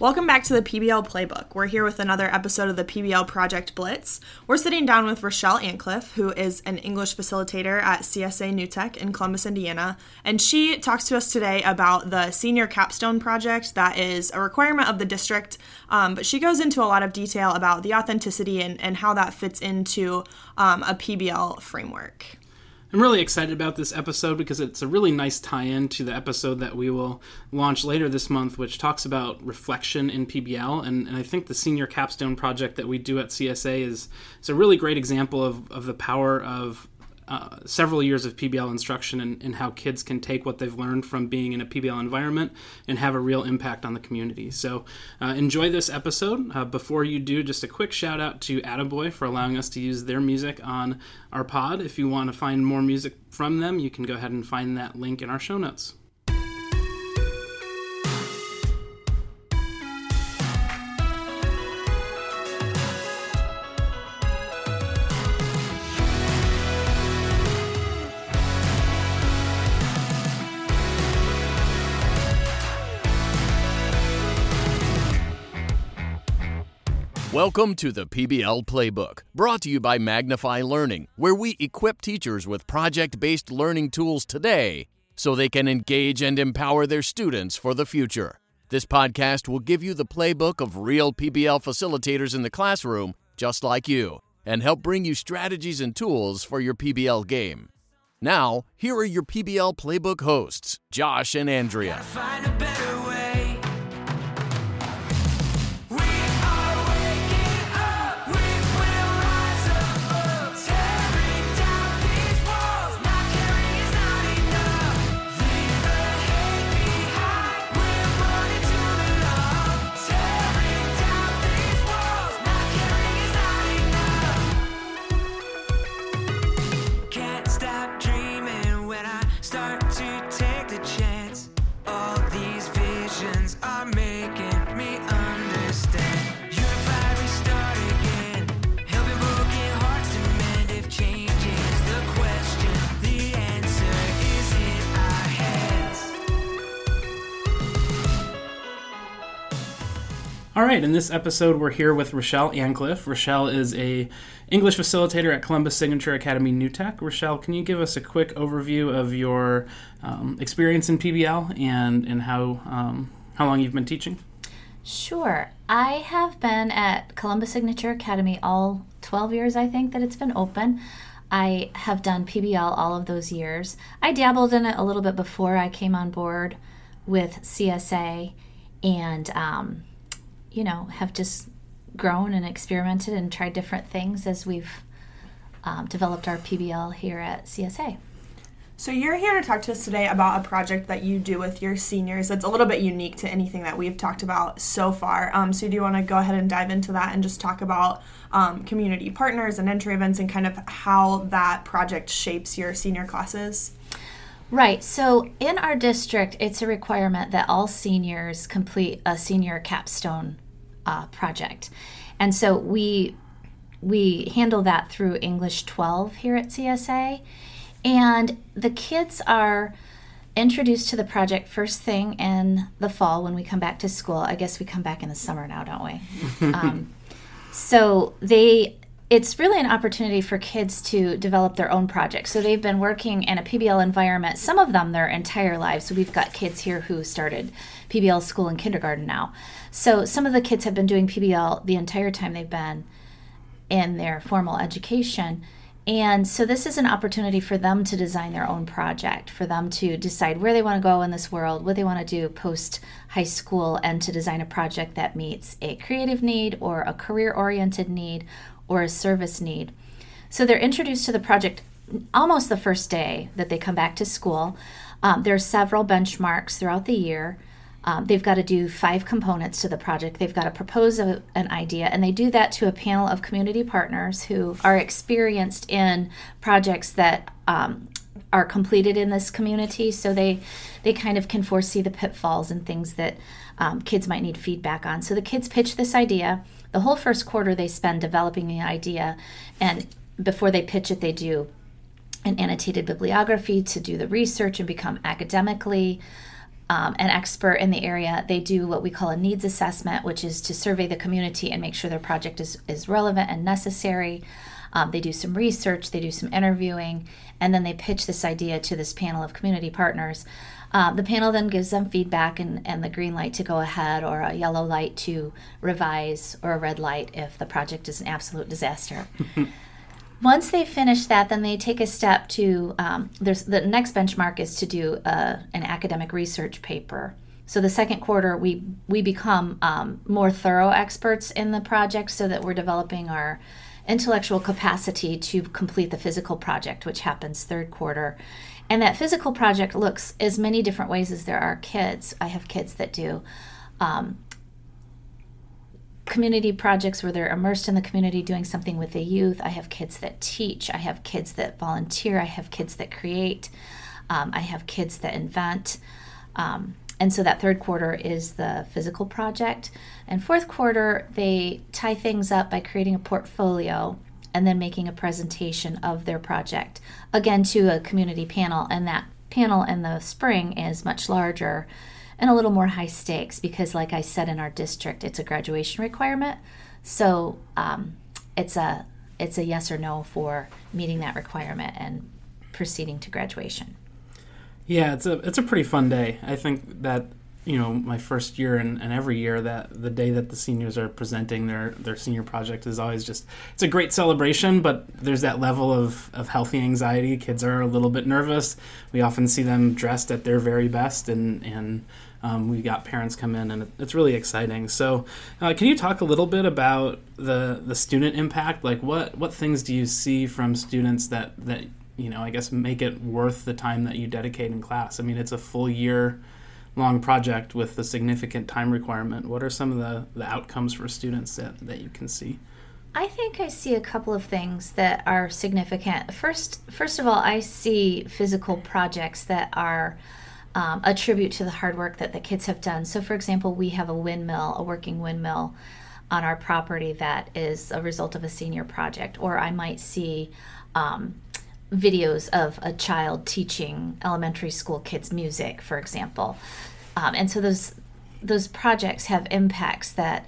Welcome back to the PBL Playbook. We're here with another episode of the PBL Project Blitz. We're sitting down with Rachelle Antcliff, who is an English facilitator at CSA New Tech in Columbus, Indiana, and she talks to us today about the Senior Capstone Project that is a requirement of the district, um, but she goes into a lot of detail about the authenticity and, and how that fits into um, a PBL framework. I'm really excited about this episode because it's a really nice tie in to the episode that we will launch later this month, which talks about reflection in PBL. And, and I think the senior capstone project that we do at CSA is, is a really great example of, of the power of uh, several years of PBL instruction and, and, how kids can take what they've learned from being in a PBL environment and have a real impact on the community. So uh, enjoy this episode. Uh, before you do, just a quick shout out to Attaboy for allowing us to use their music on our pod. If you want to find more music from them, you can go ahead and find that link in our show notes. Welcome to the PBL Playbook, brought to you by Magnify Learning, where we equip teachers with project based learning tools today so they can engage and empower their students for the future. This podcast will give you the playbook of real PBL facilitators in the classroom, just like you, and help bring you strategies and tools for your PBL game. Now, here are your PBL Playbook hosts, Josh and Andrea. All right, in this episode, we're here with Rachelle Antcliff. Rachelle is a English facilitator at Columbus Signature Academy New Tech. Rachelle, can you give us a quick overview of your um, experience in PBL and and how um, how long you've been teaching? Sure. I have been at Columbus Signature Academy all 12 years, I think, that it's been open. I have done PBL all of those years. I dabbled in it a little bit before I came on board with CSA and um, you know, have just grown and experimented and tried different things as we've um, developed our PBL here at CSA. So, you're here to talk to us today about a project that you do with your seniors that's a little bit unique to anything that we've talked about so far. Um, so, do you want to go ahead and dive into that and just talk about um, community partners and entry events and kind of how that project shapes your senior classes? Right. So, in our district, it's a requirement that all seniors complete a senior capstone uh, project. And so we we handle that through English 12 here at CSA. And the kids are introduced to the project first thing in the fall when we come back to school. I guess we come back in the summer now, don't we? um, so they it's really an opportunity for kids to develop their own projects. So they've been working in a PBL environment, some of them their entire lives. So we've got kids here who started PBL school in kindergarten now. So some of the kids have been doing PBL the entire time they've been in their formal education. And so this is an opportunity for them to design their own project, for them to decide where they want to go in this world, what they want to do post high school, and to design a project that meets a creative need or a career oriented need or a service need. So they're introduced to the project almost the first day that they come back to school. Um, there are several benchmarks throughout the year. Um, they've got to do five components to the project. They've got to propose a, an idea, and they do that to a panel of community partners who are experienced in projects that um, are completed in this community. So they they kind of can foresee the pitfalls and things that um, kids might need feedback on. So the kids pitch this idea. The whole first quarter they spend developing the idea, and before they pitch it, they do an annotated bibliography to do the research and become academically um, an expert in the area. They do what we call a needs assessment, which is to survey the community and make sure their project is, is relevant and necessary. Um, they do some research, they do some interviewing, and then they pitch this idea to this panel of community partners. Uh, the panel then gives them feedback and, and the green light to go ahead, or a yellow light to revise, or a red light if the project is an absolute disaster. Once they finish that, then they take a step to um, there's the next benchmark is to do uh, an academic research paper. So the second quarter, we we become um, more thorough experts in the project, so that we're developing our intellectual capacity to complete the physical project, which happens third quarter. And that physical project looks as many different ways as there are kids. I have kids that do um, community projects where they're immersed in the community doing something with the youth. I have kids that teach. I have kids that volunteer. I have kids that create. Um, I have kids that invent. Um, and so that third quarter is the physical project. And fourth quarter, they tie things up by creating a portfolio and then making a presentation of their project, again to a community panel. And that panel in the spring is much larger and a little more high stakes because, like I said, in our district, it's a graduation requirement. So um, it's a it's a yes or no for meeting that requirement and proceeding to graduation. Yeah, it's a it's a pretty fun day. I think that you know my first year and, and every year that the day that the seniors are presenting their their senior project is always just it's a great celebration but there's that level of, of healthy anxiety. Kids are a little bit nervous. We often see them dressed at their very best and and um, we got parents come in and it's really exciting. So uh, can you talk a little bit about the the student impact? Like what what things do you see from students that that you know i guess make it worth the time that you dedicate in class? I mean it's a full year long project with a significant time requirement, what are some of the, the outcomes for students that, that you can see? I think I see a couple of things that are significant. First, first of all, I see physical projects that are um, a tribute to the hard work that the kids have done. So, for example, we have a windmill, a working windmill on our property that is a result of a senior project, or I might see um, videos of a child teaching elementary school kids music, for example. Um, and so those those projects have impacts that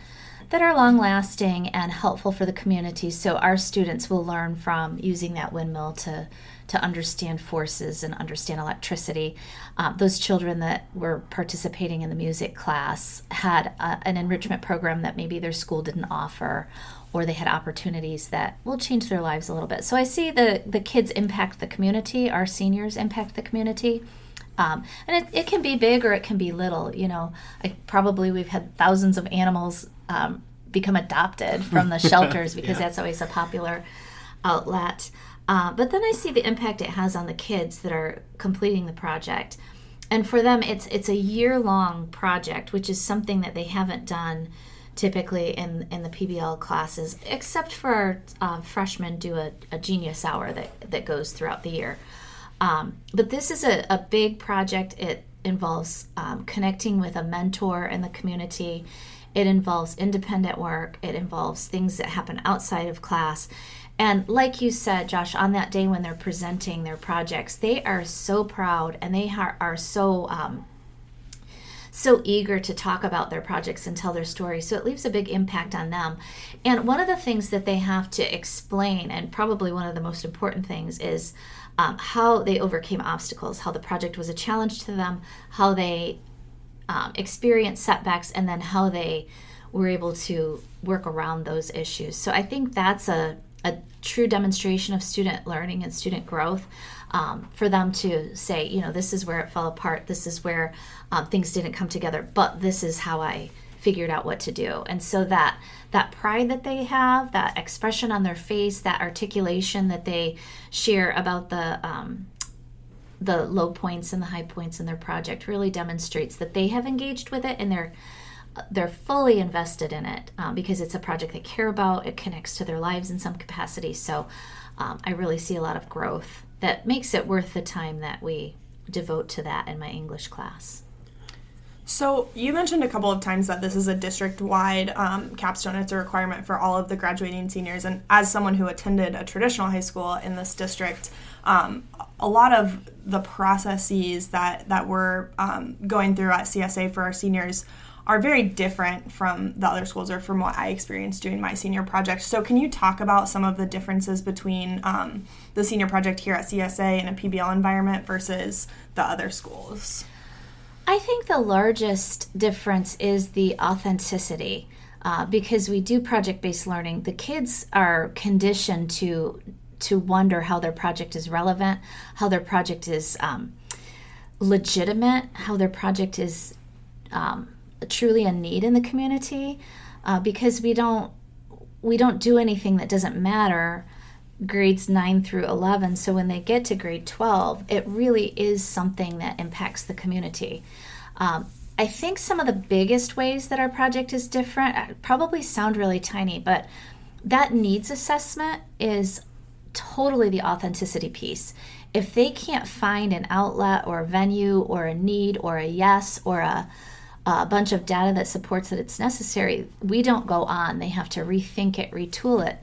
that are long lasting and helpful for the community. So our students will learn from using that windmill to to understand forces and understand electricity. Um, those children that were participating in the music class had a, an enrichment program that maybe their school didn't offer, or they had opportunities that will change their lives a little bit. So I see the the kids impact the community, our seniors impact the community. Um, and it, it can be big or it can be little. You know, I, probably we've had thousands of animals um, become adopted from the shelters because yeah. that's always a popular outlet. Uh, but then I see the impact it has on the kids that are completing the project. And for them, it's it's a year long project, which is something that they haven't done typically in in the PBL classes, except for uh, freshmen do a, a, genius hour that that goes throughout the year. Um, but this is a, a big project. It involves um, connecting with a mentor in the community. It involves independent work. It involves things that happen outside of class. And like you said, Josh, on that day when they're presenting their projects, they are so proud and they are, are so um, so eager to talk about their projects and tell their story. So it leaves a big impact on them. And one of the things that they have to explain, and probably one of the most important things, is um, how they overcame obstacles, how the project was a challenge to them, how they um, experienced setbacks, and then how they were able to work around those issues. So I think that's a, a true demonstration of student learning and student growth um, for them to say, you know, this is where it fell apart, this is where um, things didn't come together, but this is how I figured out what to do. And so that that pride that they have, that expression on their face, that articulation that they share about the um, the low points and the high points in their project really demonstrates that they have engaged with it and they're they're fully invested in it um, because it's a project they care about. It connects to their lives in some capacity. So um, I really see a lot of growth that makes it worth the time that we devote to that in my English class. So, you mentioned a couple of times that this is a district wide um, capstone. It's a requirement for all of the graduating seniors. And as someone who attended a traditional high school in this district, um, a lot of the processes that, that we're um, going through at CSA for our seniors are very different from the other schools or from what I experienced doing my senior project. So, can you talk about some of the differences between um, the senior project here at CSA in a PBL environment versus the other schools? I think the largest difference is the authenticity. Uh, because we do project-based learning, the kids are conditioned to to wonder how their project is relevant, how their project is um, legitimate, how their project is um, truly a need in the community. Uh, because we don't we don't do anything that doesn't matter grades 9 through 11. So when they get to grade 12, it really is something that impacts the community. Um, I think some of the biggest ways that our project is different uh, probably sound really tiny, but that needs assessment is totally the authenticity piece. If they can't find an outlet or a venue or a need or a yes or a, a bunch of data that supports that it's necessary, we don't go on. They have to rethink it, retool it.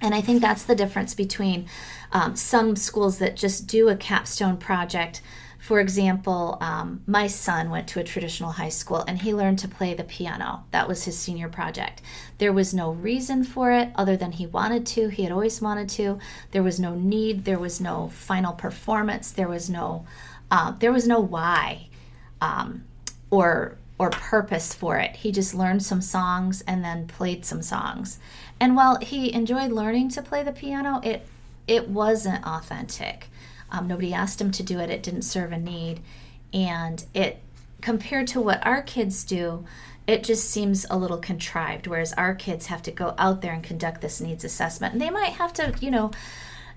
And I think that's the difference between um, some schools that just do a capstone project. For example, um, my son went to a traditional high school and he learned to play the piano. That was his senior project. There was no reason for it other than he wanted to. He had always wanted to. There was no need. There was no final performance. There was no, uh, there was no why, um, or or purpose for it. He just learned some songs and then played some songs. And while he enjoyed learning to play the piano, it it wasn't authentic. Um, nobody asked him to do it. It didn't serve a need, and it compared to what our kids do, it just seems a little contrived. Whereas our kids have to go out there and conduct this needs assessment, and they might have to, you know,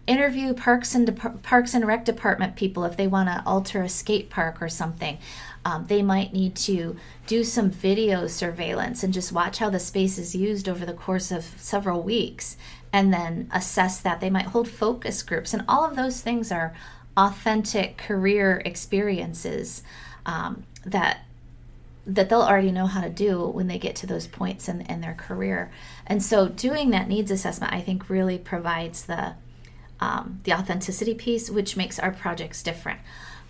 interview parks and parks and rec department people if they want to alter a skate park or something. Um, they might need to do some video surveillance and just watch how the space is used over the course of several weeks and then assess that. They might hold focus groups, and all of those things are authentic career experiences um, that that they'll already know how to do when they get to those points in, in their career. And so doing that needs assessment, I think, really provides the um, the authenticity piece, which makes our projects different.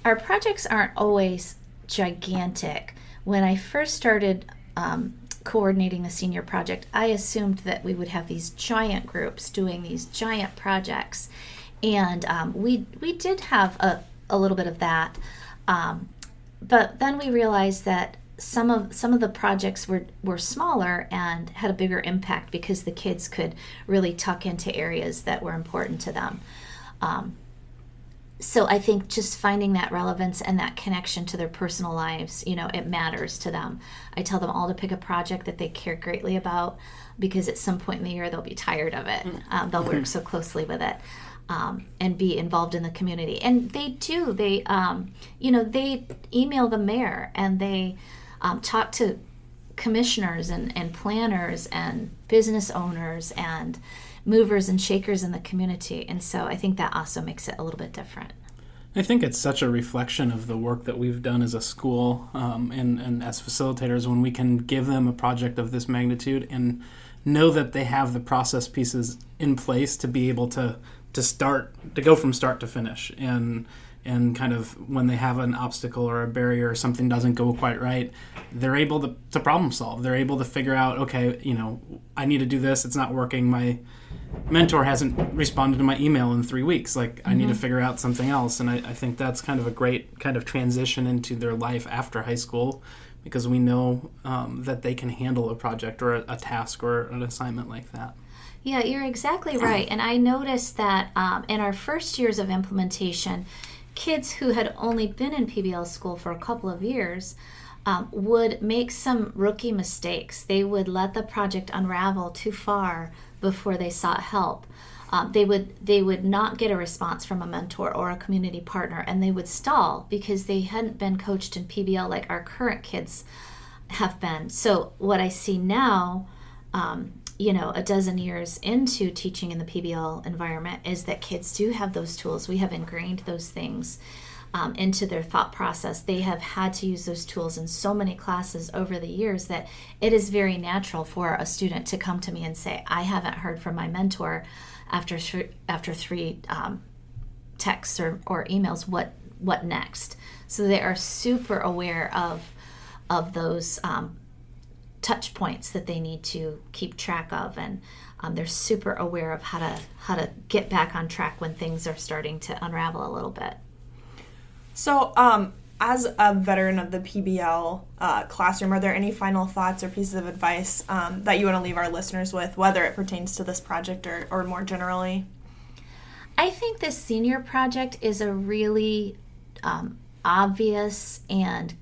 Our projects aren't always gigantic. When I first started um, coordinating the senior project, I assumed that we would have these giant groups doing these giant projects, and um, we we did have a, a little bit of that, um, but then we realized that some of some of the projects were were smaller and had a bigger impact because the kids could really tuck into areas that were important to them. Um, so I think just finding that relevance and that connection to their personal lives, you know, it matters to them. I tell them all to pick a project that they care greatly about because at some point in the year they'll be tired of it. Mm. Um, they'll work so closely with it. Um, and be involved in the community. And they do. They, um, you know, they email the mayor and they um, talk to commissioners and, and planners and business owners and movers and shakers in the community. And so I think that also makes it a little bit different. I think it's such a reflection of the work that we've done as a school um, and, and as facilitators when we can give them a project of this magnitude and know that they have the process pieces in place to be able to to start to go from start to finish and and kind of when they have an obstacle or a barrier or something doesn't go quite right they're able to, to problem solve they're able to figure out okay you know i need to do this it's not working my mentor hasn't responded to my email in three weeks like mm-hmm. i need to mm-hmm. figure out something else and I, I think that's kind of a great kind of transition into their life after high school because we know um, that they can handle a project or a, a task or an assignment like that yeah, you're exactly right. And I noticed that um, in our first years of implementation, kids who had only been in PBL school for a couple of years um, would make some rookie mistakes. They would let the project unravel too far before they sought help. Um, they would they would not get a response from a mentor or a community partner, and they would stall because they hadn't been coached in PBL like our current kids have been. So what I see now um, you know, a dozen years into teaching in the PBL environment is that kids do have those tools. We have ingrained those things. um, into their thought process. They have had to use those tools in so many classes over the years that it is very natural for a student to come to me and say, "I haven't heard from my mentor after th- after three um, texts or, or emails. What what next?" So they are super aware of of those um, touch points that they need to keep track of and um, they're super aware of how to how to get back on track when things are starting to unravel a little bit. So um, as a veteran of the pbl uh, classroom are there any final thoughts or pieces of advice um, that you want to leave our listeners with whether it pertains to this project or, or more generally? I think this senior project is a really um, obvious and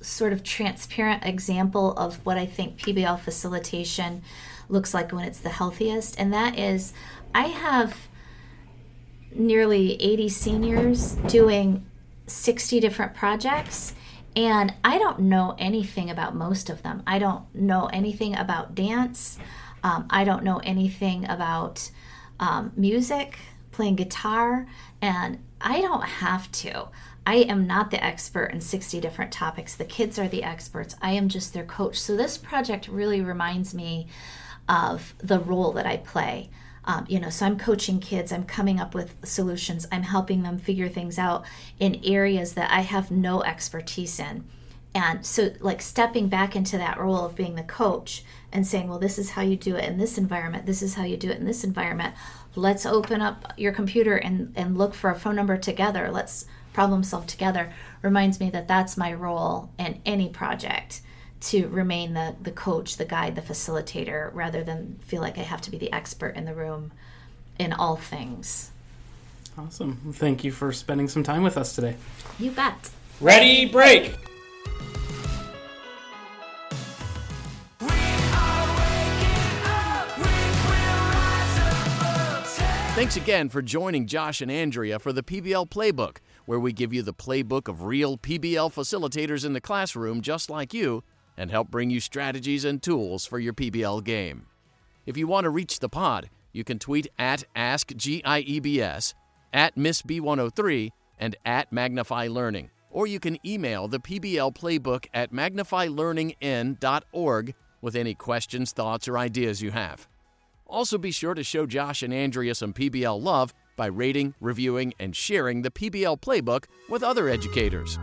sort of transparent example of what I think PBL facilitation looks like when it's the healthiest, and that is I have nearly 80 seniors doing 60 different projects. And I don't know anything about most of them. I don't know anything about dance. Um, I don't know anything about um, music, playing guitar, and I don't have to. I am not the expert in 60 different topics. The kids are the experts. I am just their coach. So this project really reminds me of the role that I play. Um, you know, so I'm coaching kids, I'm coming up with solutions, I'm helping them figure things out in areas that I have no expertise in. And so, like, stepping back into that role of being the coach and saying, well, this is how you do it in this environment, this is how you do it in this environment. Let's open up your computer and, and look for a phone number together. Let's problem solve together reminds me that that's my role in any project to remain the, the coach, the guide, the facilitator, rather than feel like I have to be the expert in the room in all things. Awesome. Thank you for spending some time with us today. You bet. Ready, break. Thanks again for joining Josh and Andrea for the PBL Playbook, where we give you the playbook of real PBL facilitators in the classroom just like you and help bring you strategies and tools for your PBL game. If you want to reach the pod, you can tweet at AskGIEBS, at MissB103, and at Magnify Learning. Or you can email the PBL Playbook at magnifylearningin.org with any questions, thoughts, or ideas you have. Also, be sure to show Josh and Andrea some PBL love by rating, reviewing, and sharing the PBL playbook with other educators.